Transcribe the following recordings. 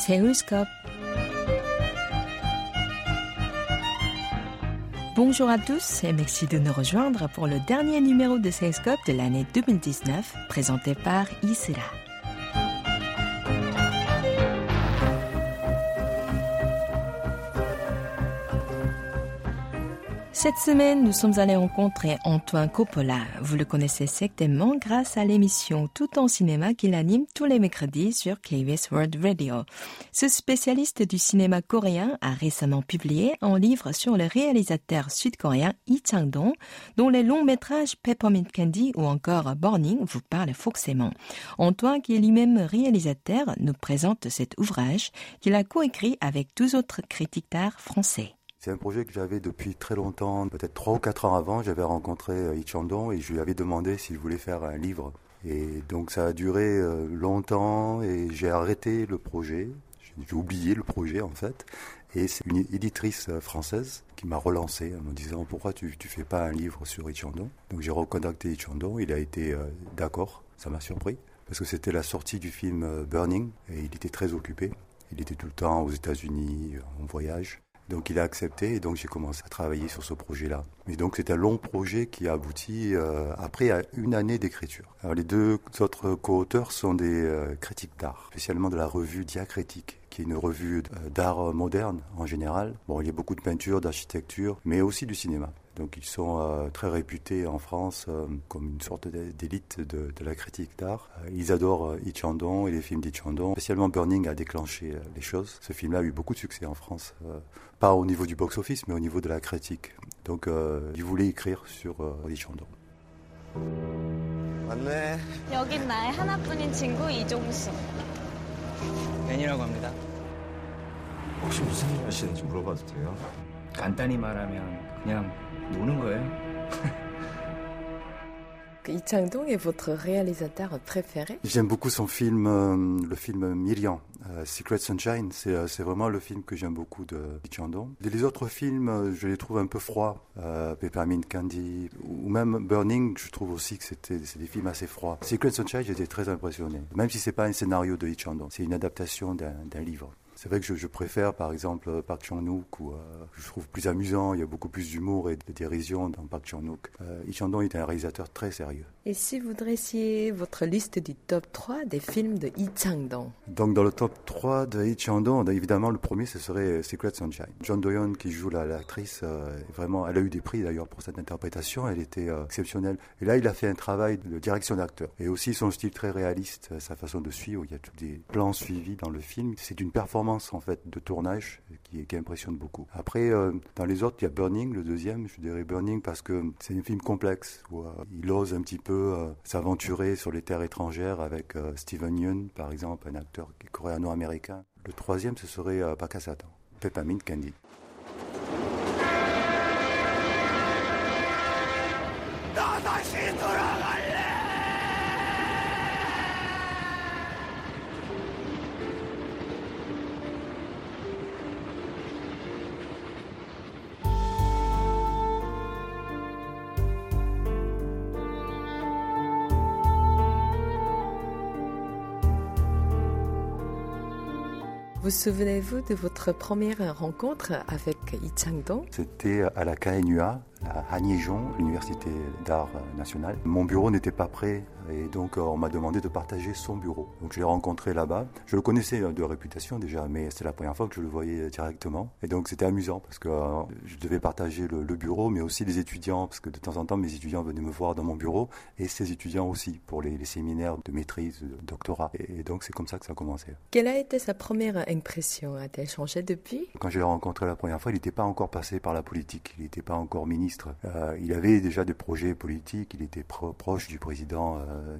Seoulscope. Bonjour à tous et merci de nous rejoindre pour le dernier numéro de Seoulscope de l'année 2019 présenté par Isra. Cette semaine, nous sommes allés rencontrer Antoine Coppola. Vous le connaissez certainement grâce à l'émission Tout en cinéma qu'il anime tous les mercredis sur KBS World Radio. Ce spécialiste du cinéma coréen a récemment publié un livre sur le réalisateur sud-coréen Lee Chang-dong, dont les longs métrages Peppermint Candy ou encore Burning vous parlent forcément. Antoine, qui est lui-même réalisateur, nous présente cet ouvrage qu'il a coécrit avec deux autres critiques d'art français. C'est un projet que j'avais depuis très longtemps, peut-être trois ou quatre ans avant. J'avais rencontré euh, Ichandon et je lui avais demandé s'il voulait faire un livre. Et donc ça a duré euh, longtemps et j'ai arrêté le projet. J'ai oublié le projet en fait. Et c'est une éditrice euh, française qui m'a relancé en me disant pourquoi tu ne fais pas un livre sur Ichandon. Donc j'ai recontacté Ichandon, il a été d'accord, ça m'a surpris. Parce que c'était la sortie du film Burning et il était très occupé. Il était tout le temps aux États-Unis, en voyage. Donc il a accepté et donc j'ai commencé à travailler sur ce projet-là. Et donc c'est un long projet qui a abouti euh, après à une année d'écriture. Alors les deux autres co-auteurs sont des euh, critiques d'art, spécialement de la revue Diacritique qui est une revue euh, d'art moderne en général. Bon, il y a beaucoup de peinture, d'architecture, mais aussi du cinéma. Donc ils sont euh, très réputés en France euh, comme une sorte d'élite de, la critique d'art. Euh, ils adorent Chandon et les films Chandon. Spécialement Burning a déclenché les choses. Ce film-là a eu beaucoup de succès en France, pas au niveau du box-office, mais au niveau de la critique. Donc ils voulaient écrire sur Chandon. 맞네. 여긴 나의 하나뿐인 친구 이종수. 벤이라고 합니다. 혹시 무슨 일 하시는지 물어봐도 돼요? 간단히 말하면 그냥 노는 거예요. Yi Chang-dong est votre réalisateur préféré J'aime beaucoup son film, euh, le film Miriam, euh, Secret Sunshine. Euh, c'est vraiment le film que j'aime beaucoup de Yi Chang-dong. Les autres films, je les trouve un peu froids. Peppermint Candy ou même Burning, je trouve aussi que c'était des films assez froids. Secret Sunshine, j'étais très impressionné. Même si c'est pas un scénario de Yi Chang-dong, c'est une adaptation d'un livre. C'est vrai que je, je, préfère par exemple Park Chan-wook, où euh, je trouve plus amusant, il y a beaucoup plus d'humour et de dérision dans Park Chan-wook. Euh, Lee Chan-dong est un réalisateur très sérieux. Et si vous dressiez votre liste du top 3 des films de Lee Chang-dong? Donc dans le top 3 de Lee Chang-dong, évidemment le premier ce serait Secret Sunshine. John Doyon qui joue l'actrice, euh, vraiment, elle a eu des prix d'ailleurs pour cette interprétation, elle était euh, exceptionnelle. Et là il a fait un travail de direction d'acteur. Et aussi son style très réaliste, sa façon de suivre, il y a tous des plans suivis dans le film. C'est une performance en fait de tournage qui, impressionne beaucoup. Après, euh, dans les autres, il y a Burning, le deuxième. Je dirais Burning parce que c'est un film complexe où euh, il ose un petit peu euh, s'aventurer sur les terres étrangères avec Steven Yeun, par exemple, un acteur coréano-américain. Le troisième, ce serait Pakasatan, Peppermint Candy. Vous souvenez-vous de votre première rencontre avec Yi Chang-dong C'était à la KNUA, à Agnéjon, l'Université d'art nationale. Mon bureau n'était pas prêt et donc euh, on m'a demandé de partager son bureau. Donc je l'ai rencontré là-bas. Je le connaissais euh, de réputation déjà, mais c'est la première fois que je le voyais directement. Et donc c'était amusant parce que euh, je devais partager le, bureau, mais aussi les étudiants, parce que de temps en temps mes étudiants venaient me voir dans mon bureau et ces étudiants aussi pour les, séminaires de maîtrise, de doctorat. Et, donc c'est comme ça que ça a commencé. Quelle a été sa première impression? A-t-elle changé depuis? Quand je l'ai rencontré la première fois, il n'était pas encore passé par la politique, il n'était pas encore ministre euh, il avait déjà des projets politiques, il était proche du président euh.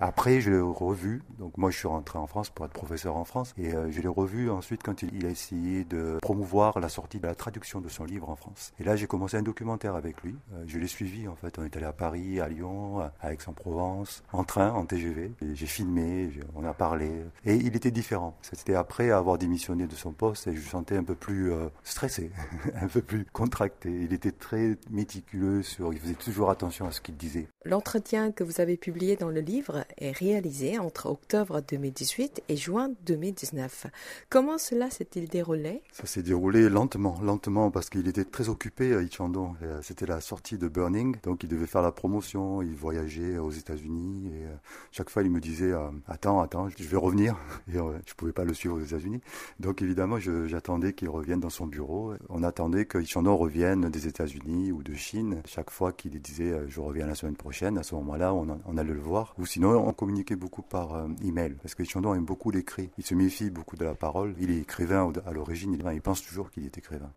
Après, je l'ai revu, donc moi je suis rentré en France pour être professeur en France, et euh, je l'ai revu ensuite quand il, a essayé de promouvoir la sortie de la traduction de son livre en France. Et là, j'ai commencé un documentaire avec lui. je l'ai suivi en fait. On est allé à Paris, à Lyon, à Aix-en-Provence, en train, en TGV. J'ai filmé, on a parlé, et il était différent. C'était après avoir démissionné de son poste et je me sentais un peu plus stressé, un peu plus contracté. Il était très méticuleux sur, il faisait toujours attention à ce qu'il disait. L'entretien que vous avez publié dans le livre est réalisé entre octobre 2018 et juin 2019. Comment cela s'est-il déroulé? Ça s'est déroulé lentement, lentement parce qu'il était très occupé, à Chandon. Euh, c'était la sortie de Burning, donc il devait faire la promotion, il voyageait aux États-Unis et euh, chaque fois il me disait attends, attends, je vais revenir. Et je pouvais pas le suivre aux États-Unis, donc évidemment j'attendais qu'il revienne dans son bureau. On attendait que Chandon revienne des États-Unis ou de Chine. Chaque fois qu'il disait je reviens la semaine prochaine, à ce moment-là on, on allait le voir. Ou sinon on communiquait beaucoup par euh, email parce que Chandon aime beaucoup l'écrit. Il se méfie beaucoup de la parole. Il est écrivain à l'origine. Il pense toujours qu'il est écrivain.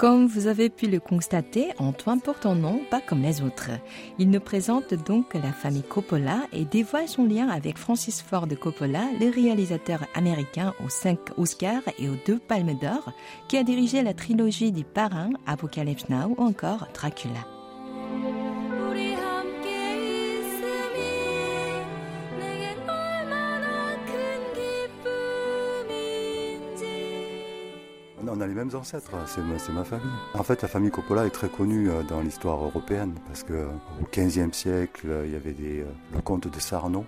Comme vous avez pu le constater, Antoine porte un nom pas comme les autres. Il nous présente donc la famille Coppola et dévoile son lien avec Francis Ford Coppola, le réalisateur américain aux 5 Oscars et aux deux Palmes d'Or, qui a dirigé la trilogie du Parrain, Apocalypse Now ou encore Dracula. On a les mêmes ancêtres, c'est ma, famille. En fait, la famille Coppola est très connue euh, dans l'histoire européenne parce qu'au XVe siècle, il y avait des, euh, le comte de Sarno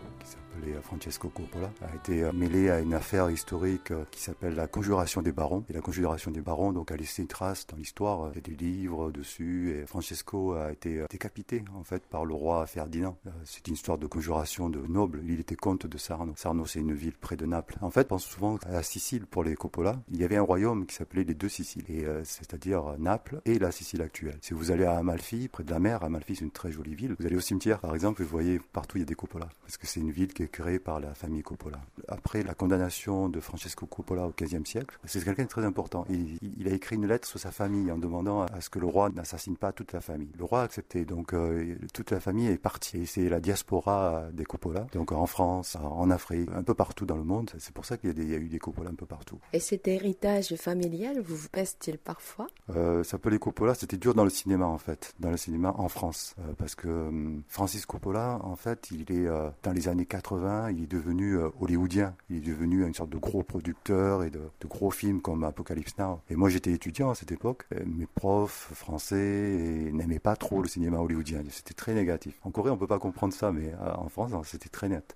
appelé Francesco Coppola, a été mêlé à une affaire historique euh, qui s'appelle la conjuration des barons. Et la conjuration des barons donc, a laissé une trace dans l'histoire. Il y a des livres dessus. Et Francesco a été euh, décapité en fait par le roi Ferdinand. Euh, c'est une histoire de conjuration de nobles. Il était comte de Sarno. Sarno, c'est une ville près de Naples. En fait, on pense souvent à la Sicile pour les Coppola. Il y avait un royaume qui s'appelait les deux Siciles, et c'est-à-dire Naples et la Sicile actuelle. Si vous allez à Amalfi, près de la mer, Amalfi c'est une très jolie ville. Vous allez au cimetière, par exemple, vous voyez partout il y a des Coppola, parce que c'est une ville qui est créée par la famille Coppola. Après la condamnation de Francesco Coppola au XVe siècle, c'est quelqu'un de très important. Il, a écrit une lettre sur sa famille en demandant à ce que le roi n'assassine pas toute la famille. Le roi a accepté, donc euh, toute la famille est partie. C'est la diaspora des Coppola, donc en France, en Afrique, un peu partout dans le monde. C'est pour ça qu'il y, a eu des Coppola un peu partout. Et cet héritage familial vous pèse-t-il parfois? Euh, Ça peut les Coppola, c'était dur dans le cinéma en fait, dans le cinéma en France, euh, parce que hum, Francis Coppola, en fait, il est dans les années 80, il est devenu euh, hollywoodien. Il est devenu une sorte de gros producteur et de, gros films comme Apocalypse Now. Et moi, j'étais étudiant à cette époque. Mes profs français n'aimaient pas trop le cinéma hollywoodien. C'était très négatif. En Corée, on peut pas comprendre ça, mais euh, en France, c'était très net.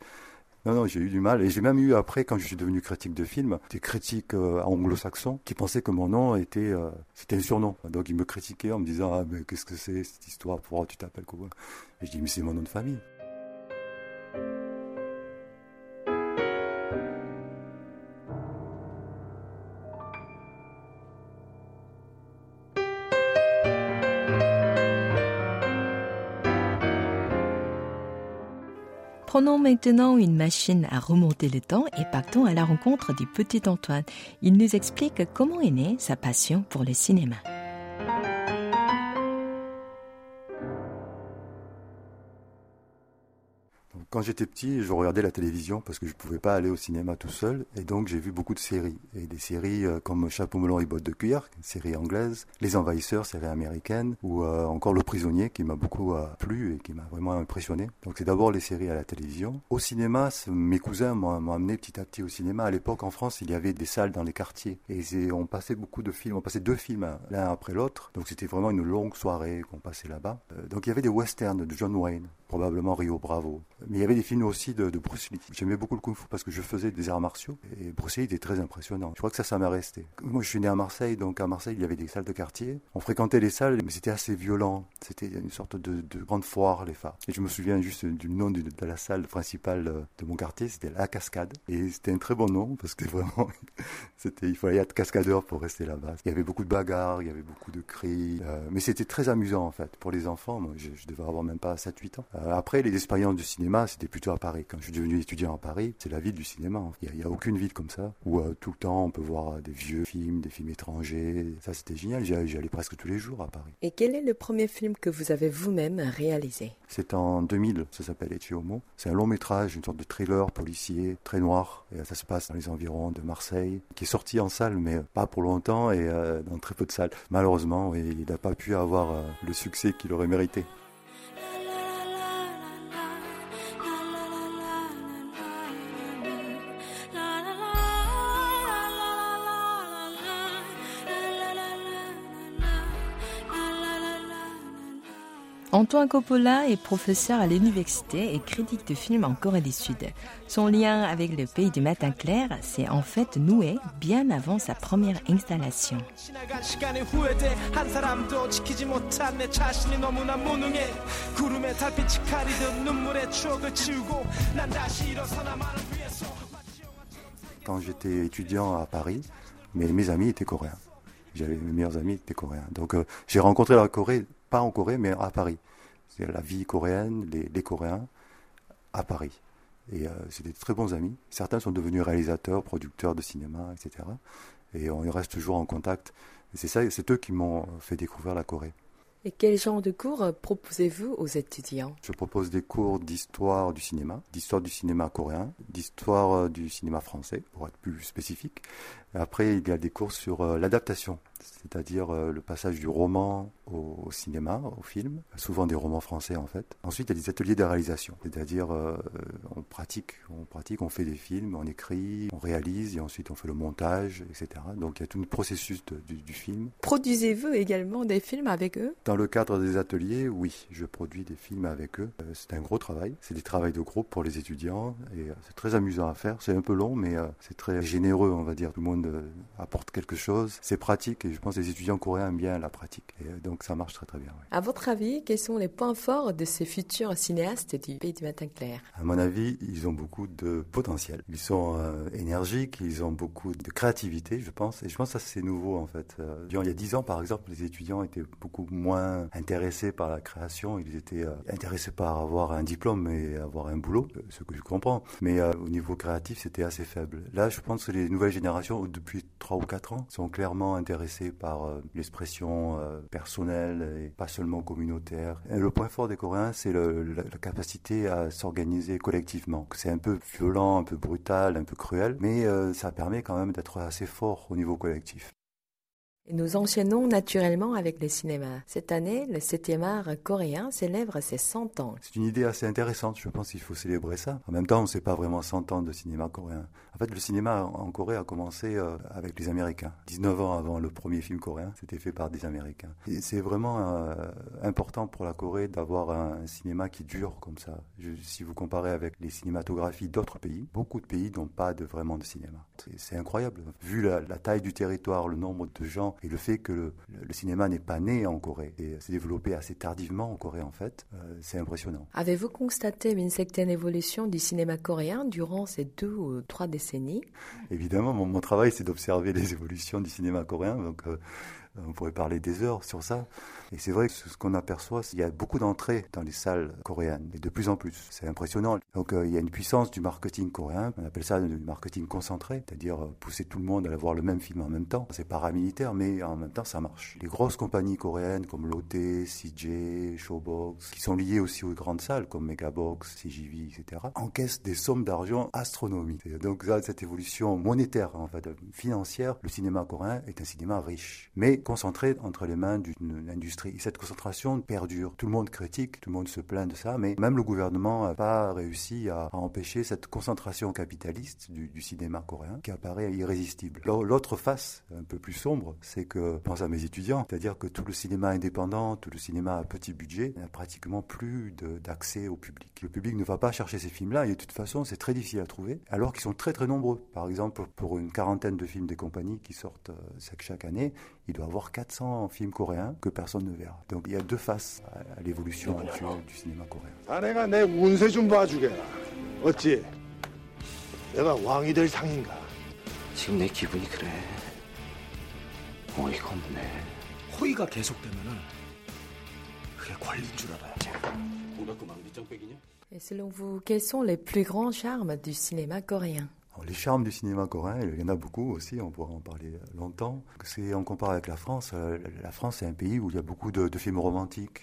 Non, non, j'ai eu du mal. Et j'ai même eu après, quand je suis devenu critique de film, des critiques euh, anglo-saxons qui pensaient que mon nom était, c'était un surnom. Donc ils me critiquaient en me disant, ah, mais qu'est-ce que c'est cette histoire? Pourquoi tu t'appelles quoi Et je dis, mais c'est mon nom de famille. Prenons maintenant une machine à remonter le temps et partons à la rencontre du petit Antoine. Il nous explique comment est née sa passion pour le cinéma. Quand j'étais petit, je regardais la télévision parce que je ne pouvais pas aller au cinéma tout seul. Et donc, j'ai vu beaucoup de séries. Et des séries euh, comme Chapeau melon et bottes de cuir, série anglaise, Les Envahisseurs, série américaine, ou euh, encore Le Prisonnier, qui m'a beaucoup euh, plu et qui m'a vraiment impressionné. Donc, c'est d'abord les séries à la télévision. Au cinéma, mes cousins m'ont amené petit à petit au cinéma. À l'époque, en France, il y avait des salles dans les quartiers. Et on passait beaucoup de films. On passait deux films l'un après l'autre. Donc, c'était vraiment une longue soirée qu'on passait là-bas. donc, il y avait des westerns de John Wayne probablement Rio Bravo. Mais il y avait des films aussi de, Bruce Lee. J'aimais beaucoup le kung fu parce que je faisais des arts martiaux et Bruce Lee était très impressionnant. Je crois que ça, ça m'a resté. Moi, je suis né à Marseille, donc à Marseille, il y avait des salles de quartier. On fréquentait les salles, mais c'était assez violent. C'était une sorte de, grande foire, les phares. Et je me souviens juste du nom de, la salle principale de mon quartier, c'était La Cascade. Et c'était un très bon nom parce que vraiment, c'était, il fallait être cascadeur pour rester là-bas. Il y avait beaucoup de bagarres, il y avait beaucoup de cris. Euh, mais c'était très amusant, en fait. Pour les enfants, moi, je devais avoir même pas 7-8 ans. Euh, après, les expériences du cinéma, c'était plutôt à Paris. Quand je suis devenu étudiant à Paris, c'est la ville du cinéma. Il n'y a, aucune ville comme ça où euh, tout le temps on peut voir des vieux films, des films étrangers. Ça, c'était génial. J'y allais presque tous les jours à Paris. Et quel est le premier film que vous avez vous-même réalisé? C'est en 2000. Ça s'appelle Etiomo. C'est un long métrage, une sorte de thriller policier, très noir. Et ça se passe dans les environs de Marseille, qui est sorti en salle, mais pas pour longtemps et euh, dans très peu de salles. Malheureusement, il n'a pas pu avoir le succès qu'il aurait mérité. Antoine Coppola est professeur à l'université et critique de films en Corée du Sud. Son lien avec le pays du matin clair s'est en fait noué bien avant sa première installation. Quand j'étais étudiant à Paris, mes, amis étaient coréens. J'avais mes meilleurs amis étaient coréens. Donc euh, j'ai rencontré la Corée, pas en Corée, mais à Paris. C'est la vie coréenne, les, Coréens à Paris. Et euh, c'est des très bons amis. Certains sont devenus réalisateurs, producteurs de cinéma, etc. Et on reste toujours en contact. C'est ça, c'est eux qui m'ont fait découvrir la Corée. Et quel genre de cours proposez-vous aux étudiants? Je propose des cours d'histoire du cinéma, d'histoire du cinéma coréen, d'histoire euh, du cinéma français, pour être plus spécifique. Après, il y a des cours sur euh, l'adaptation, c'est-à-dire euh, le passage du roman au, cinéma, au film, souvent des romans français en fait. Ensuite, il y a des ateliers de réalisation, c'est-à-dire euh, on pratique, on pratique, on fait des films, on écrit, on réalise et ensuite on fait le montage, etc. Donc il y a tout le processus du, film. Produisez-vous également des films avec eux? Dans le cadre des ateliers, oui, je produis des films avec eux. c'est un gros travail, c'est des travaux de groupe pour les étudiants et c'est très amusant à faire. C'est un peu long, mais c'est très généreux, on va dire. Tout le monde apporte quelque chose. C'est pratique et je pense que les étudiants coréens aiment bien la pratique. Et euh, donc ça marche très très bien. À votre avis, quels sont les points forts de ces futurs cinéastes du pays du matin clair? À mon avis, ils ont beaucoup de potentiel. Ils sont euh, énergiques, ils ont beaucoup de créativité, je pense. Et je pense que ça c'est nouveau en fait. Euh, il y a dix ans par exemple, les étudiants étaient beaucoup moins intéressés par la création. Ils étaient intéressés par avoir un diplôme et avoir un boulot, ce que je comprends. Mais au niveau créatif, c'était assez faible. Là, je pense que les nouvelles générations depuis 3 ou 4 ans, sont clairement intéressés par euh, l'expression euh, et pas seulement communautaire. Le point fort des Coréens, c'est la, capacité à s'organiser collectivement. C'est un peu violent, un peu brutal, un peu cruel, mais euh, ça permet quand même d'être assez fort au niveau collectif. Nous enchaînons naturellement avec le cinéma. Cette année, le 7e art coréen célèbre ses 100 ans. C'est une idée assez intéressante, je pense qu'il faut célébrer ça. En même temps, on ne sait pas vraiment 100 ans de cinéma coréen. En fait, le cinéma en Corée a commencé euh, avec les Américains. 19 ans avant le premier film coréen, c'était fait par des Américains. C'est vraiment euh, important pour la Corée d'avoir un cinéma qui dure comme ça. si vous comparez avec les cinématographies d'autres pays, beaucoup de pays n'ont pas vraiment de cinéma. C'est incroyable. Vu la, taille du territoire, le nombre de gens et le fait que le, cinéma n'est pas né en Corée et s'est développé assez tardivement en Corée en fait, euh, c'est impressionnant. Avez-vous constaté une certaine évolution du cinéma coréen durant ces deux ou trois décennies? Évidemment, mon, travail, c'est d'observer les évolutions du cinéma coréen. Donc, euh, on pourrait parler des heures sur ça. Et c'est vrai que ce qu'on aperçoit, qu'il y a beaucoup d'entrées dans les salles coréennes, et de plus en plus. C'est impressionnant. Donc euh, il y a une puissance du marketing coréen, on appelle ça du marketing concentré, c'est-à-dire euh, pousser tout le monde à aller voir le même film en même temps. C'est paramilitaire, mais en même temps ça marche. Les grosses compagnies coréennes comme Lotte, CJ, Showbox, qui sont liées aussi aux grandes salles comme Megabox, CJV, etc., encaissent des sommes d'argent astronomiques. donc cette évolution monétaire, en fait, financière, le cinéma coréen est un cinéma riche, mais concentré entre les mains d'une industrie et cette concentration perdure. Tout le monde critique, tout le monde se plaint de ça, mais même le gouvernement n'a pas réussi à, empêcher cette concentration capitaliste du, cinéma coréen qui apparaît irrésistible. L'autre face, un peu plus sombre, c'est que, pense à mes étudiants, c'est-à-dire que tout le cinéma indépendant, tout le cinéma à petit budget n'a pratiquement plus d'accès au public. Le public ne va pas chercher ces films-là et de toute façon, c'est très difficile à trouver, alors qu'ils sont très très nombreux. Par exemple, pour une quarantaine de films des compagnies qui sortent euh, chaque année, il doit y avoir 400 films coréens que personne ne verra. Donc il y a deux faces à l'évolution actuelle du cinéma coréen. Et selon vous, quels sont les plus grands charmes du cinéma coréen? Les charmes du cinéma coréen, il y en a beaucoup aussi, on pourra en parler longtemps. Si on compare avec la France, euh, la France c'est un pays où il y a beaucoup de, films romantiques,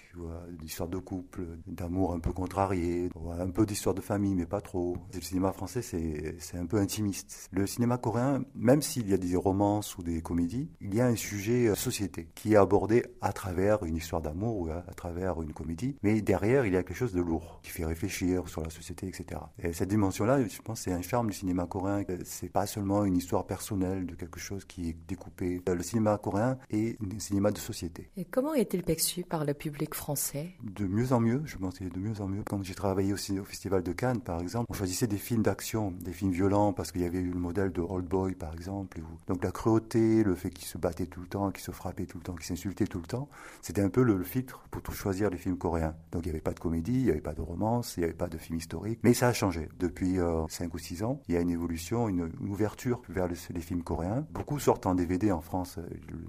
d'histoires de couple, d'amour un peu contrarié, un peu d'histoire de famille, mais pas trop. Le cinéma français c'est un peu intimiste. Le cinéma coréen, même s'il y a des romances ou des comédies, il y a un sujet euh, société qui est abordé à travers une histoire d'amour ou à, travers une comédie, mais derrière il y a quelque chose de lourd qui fait réfléchir sur la société, etc. Et cette dimension-là, je pense, c'est un charme du cinéma coréen coréen, c'est pas seulement une histoire personnelle de quelque chose qui est découpé. Le cinéma coréen est un cinéma de société. Et comment est-il perçu par le public français? De mieux en mieux, je pense qu'il est de mieux en mieux. Quand j'ai travaillé aussi au Festival de Cannes, par exemple, on choisissait des films d'action, des films violents, parce qu'il y avait eu le modèle de Old Boy, par exemple. Donc la cruauté, le fait qu'il se battait tout le temps, qu'il se frappait tout le temps, qu'il s'insultait tout le temps, c'était un peu le, filtre pour tout choisir les films coréens. Donc il n'y avait pas de comédie, il n'y avait pas de romance, il n'y avait pas de film historique. Mais ça a changé. Depuis 5 euh, ou 6 ans, il y a une évolution, une, ouverture vers les, films coréens. Beaucoup sortent en DVD en France.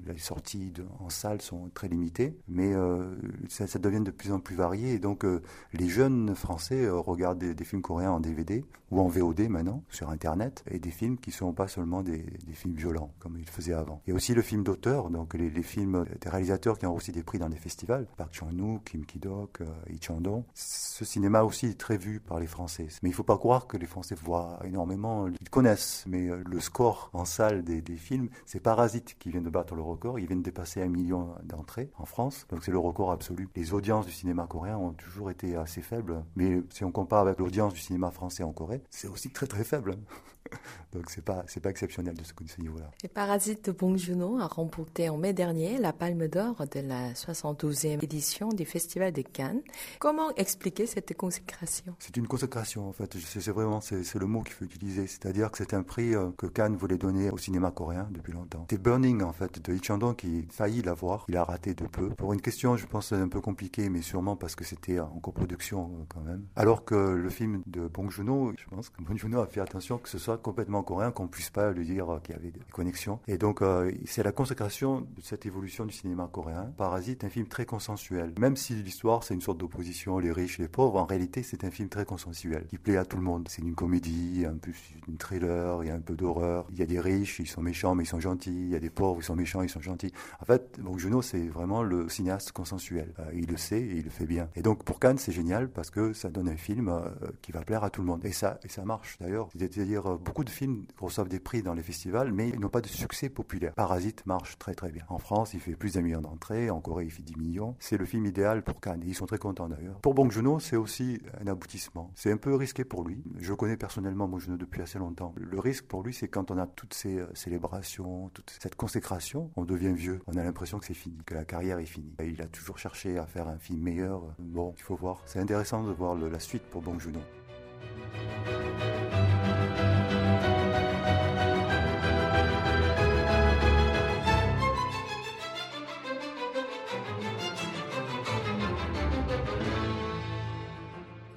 Les sorties en salle sont très limitées, mais euh, ça, devient de plus en plus varié. Et donc euh, les jeunes Français regardent des, films coréens en DVD ou en VOD maintenant sur Internet, et des films qui ne sont pas seulement des, films violents comme ils faisaient avant. Et aussi le film d'auteur, donc les, films des réalisateurs qui ont aussi des prix dans des festivals, Park Chan-wook, Kim Ki-dok, Lee Chang-dong. Ce cinéma aussi est très vu par les Français. Mais il ne faut pas croire que les Français voient énormément. Ils connaissent, mais euh, le score en salle des, films, c'est Parasite qui vient de battre le record. Ils viennent de dépasser un million d'entrées en France. Donc c'est le record absolu. Les audiences du cinéma coréen ont toujours été assez faibles. Mais si on compare avec l'audience du cinéma français en Corée, c'est aussi très très faible. Donc c'est pas c'est pas exceptionnel de ce, ce niveau-là. Et Parasite de Bong Joon-ho a remporté en mai dernier la Palme d'Or de la 72e édition du Festival de Cannes. Comment expliquer cette consécration? C'est une consécration en fait. C'est vraiment c'est le mot qu'il faut utiliser. C'est-à-dire que c'est un prix euh, que Cannes voulait donner au cinéma coréen depuis longtemps. C'est Burning en fait de Lee Chang-dong qui failli l'avoir. Il a raté de peu. Pour une question, je pense un peu compliquée, mais sûrement parce que c'était en coproduction euh, quand même. Alors que le film de Bong Joon-ho, je pense que Bong Joon-ho a fait attention que ce soit complètement coréen, qu'on puisse pas lui dire qu'il y avait des connexions. Et donc, euh, c'est la consécration de cette évolution du cinéma coréen. Parasite, un film très consensuel. Même si l'histoire, c'est une sorte d'opposition, les riches, les pauvres, en réalité, c'est un film très consensuel, qui plaît à tout le monde. C'est une comédie, un peu une thriller, il y a un peu d'horreur. Il y a des riches, ils sont méchants, mais ils sont gentils. Il y a des pauvres, ils sont méchants, ils sont gentils. En fait, Joon-ho, c'est vraiment le cinéaste consensuel. Euh, il le sait et il le fait bien. Et donc, pour Cannes, c'est génial parce que ça donne un film euh, qui va plaire à tout le monde. Et ça, et ça marche d'ailleurs. C'est-à-dire, beaucoup de films reçoivent des prix dans les festivals, mais ils n'ont pas de succès populaire. Parasite marche très très bien. En France, il fait plus d'un million d'entrées. En Corée, il fait 10 millions. C'est le film idéal pour Cannes. Ils sont très contents d'ailleurs. Pour Bong Joon-ho, c'est aussi un aboutissement. C'est un peu risqué pour lui. Je connais personnellement Bong Joon-ho depuis assez longtemps. Le risque pour lui, c'est quand on a toutes ces euh, célébrations, toute cette consécration, on devient vieux. On a l'impression que c'est fini, que la carrière est finie. Il a toujours cherché à faire un film meilleur. Bon, il faut voir. C'est intéressant de voir la suite pour Bong Joon-ho.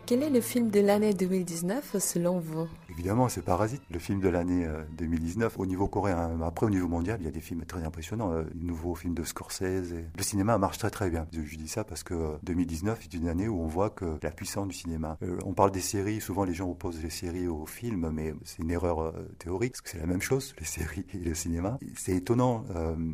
Quel est le film de l'année 2019 selon vous? Évidemment, c'est Parasite, le film de l'année 2019 euh, au niveau coréen. Après, au niveau mondial, il y a des films très impressionnants. Le euh, nouveau film de Scorsese. Le cinéma marche très très bien. Je, dis ça parce que 2019 euh, est une année où on voit que la puissance du cinéma. on parle des séries, souvent les gens opposent les séries aux films, mais c'est une erreur théorique parce que c'est la même chose, les séries et le cinéma. C'est étonnant.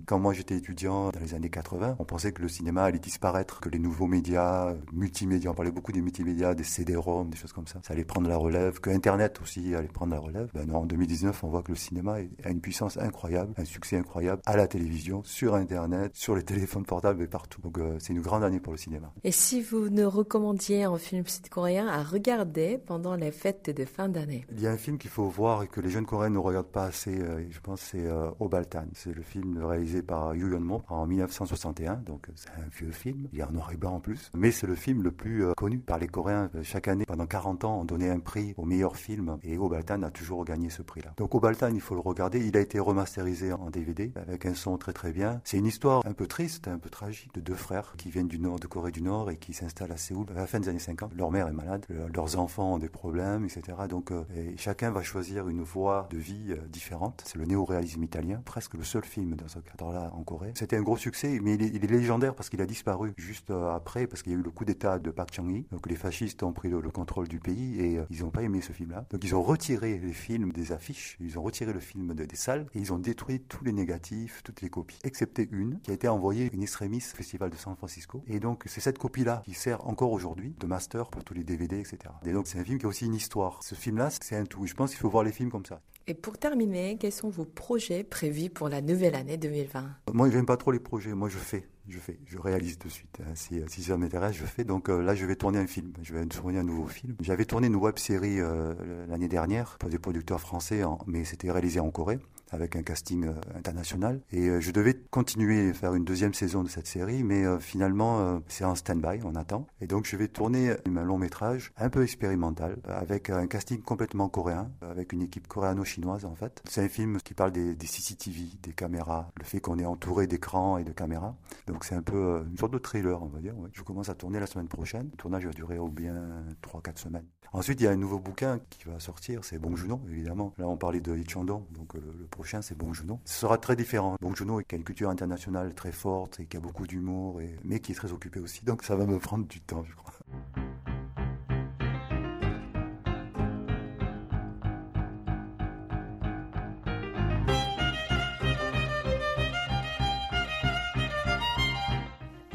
quand moi j'étais étudiant dans les années 80, on pensait que le cinéma allait disparaître, que les nouveaux médias, multimédia, on parlait beaucoup des multimédias, des CD-ROM, des choses comme ça, ça allait prendre la relève, que Internet aussi aller prendre la relève. Ben en 2019, on voit que le cinéma a une puissance incroyable, un succès incroyable à la télévision, sur Internet, sur les téléphones portables et partout. Donc euh, c'est une grande année pour le cinéma. Et si vous nous recommandiez un film sud-coréen à regarder pendant les fêtes de fin d'année? Il y a un film qu'il faut voir et que les jeunes Coréens ne regardent pas assez, euh, je pense, c'est euh, Obaltan. C'est le film réalisé par Yoo Yeon-mo en 1961, donc c'est un vieux film. Il a un noir et blanc en plus. Mais c'est le film le plus connu par les Coréens. Chaque année, pendant 40 ans, on donnait un prix au meilleur film et Obaltan a toujours gagné ce prix-là. Donc Obaltan, il faut le regarder. Il a été remasterisé en DVD avec un son très très bien. C'est une histoire un peu triste, un peu tragique de deux frères qui viennent du nord de Corée du Nord et qui s'installent à Séoul à la fin des années 50. Leur mère est malade, leurs enfants ont des problèmes, etc. Donc euh, chacun va choisir une voie de vie euh, différente. C'est le néo-réalisme italien, presque le seul film dans ce cadre-là en Corée. C'était un gros succès, mais il est, légendaire parce qu'il a disparu juste euh, après, parce qu'il y a eu le coup d'État de Park Chung-hee. Donc les fascistes ont pris le, le contrôle du pays et ils n'ont pas aimé ce film-là. Donc ils ont retiré les films des affiches, ils ont retiré le film des salles et ils ont détruit tous les négatifs, toutes les copies, excepté une qui a été envoyée une extremis au Festival de San Francisco. Et donc c'est cette copie-là qui sert encore aujourd'hui de master pour tous les DVD, etc. Et donc c'est un film qui a aussi une histoire. Ce film-là, c'est un tout. Je pense qu'il faut voir les films comme ça. Et pour terminer, quels sont vos projets prévus pour la nouvelle année 2020 Moi, je n'aime pas trop les projets. Moi, je fais. Je fais, je réalise de suite. Hein. Si, si, ça m'intéresse, je fais. Donc là, je vais tourner un film. Je vais tourner un nouveau film. J'avais tourné une web série l'année dernière pour des producteurs français, mais c'était réalisé en Corée avec un casting euh, international. Et euh, je devais continuer à faire une deuxième saison de cette série, mais euh, finalement, c'est en stand-by, on attend. Et donc, je vais tourner un long métrage un peu expérimental, avec un casting complètement coréen, avec une équipe coréano-chinoise en fait. C'est un film qui parle des, CCTV, des caméras, le fait qu'on est entouré d'écrans et de caméras. Donc, c'est un peu une sorte de thriller, on va dire. Je commence à tourner la semaine prochaine. Le tournage va durer au bien 3-4 semaines. Ensuite, il y a un nouveau bouquin qui va sortir, c'est Bong Joon-ho, évidemment. Là, on parlait de Lee Chandong, donc c'est Bong Joon-ho. Ce sera très différent. Bong Joon-ho qui a une culture internationale très forte et qui a beaucoup d'humour, mais qui est très occupé aussi. Donc ça va me prendre du temps, je crois.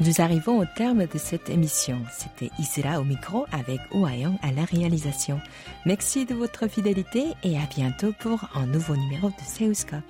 Nous arrivons au terme de cette émission. C'était Isra au micro avec Ouayong à la réalisation. Merci de votre fidélité et à bientôt pour un nouveau numéro de Seuscope.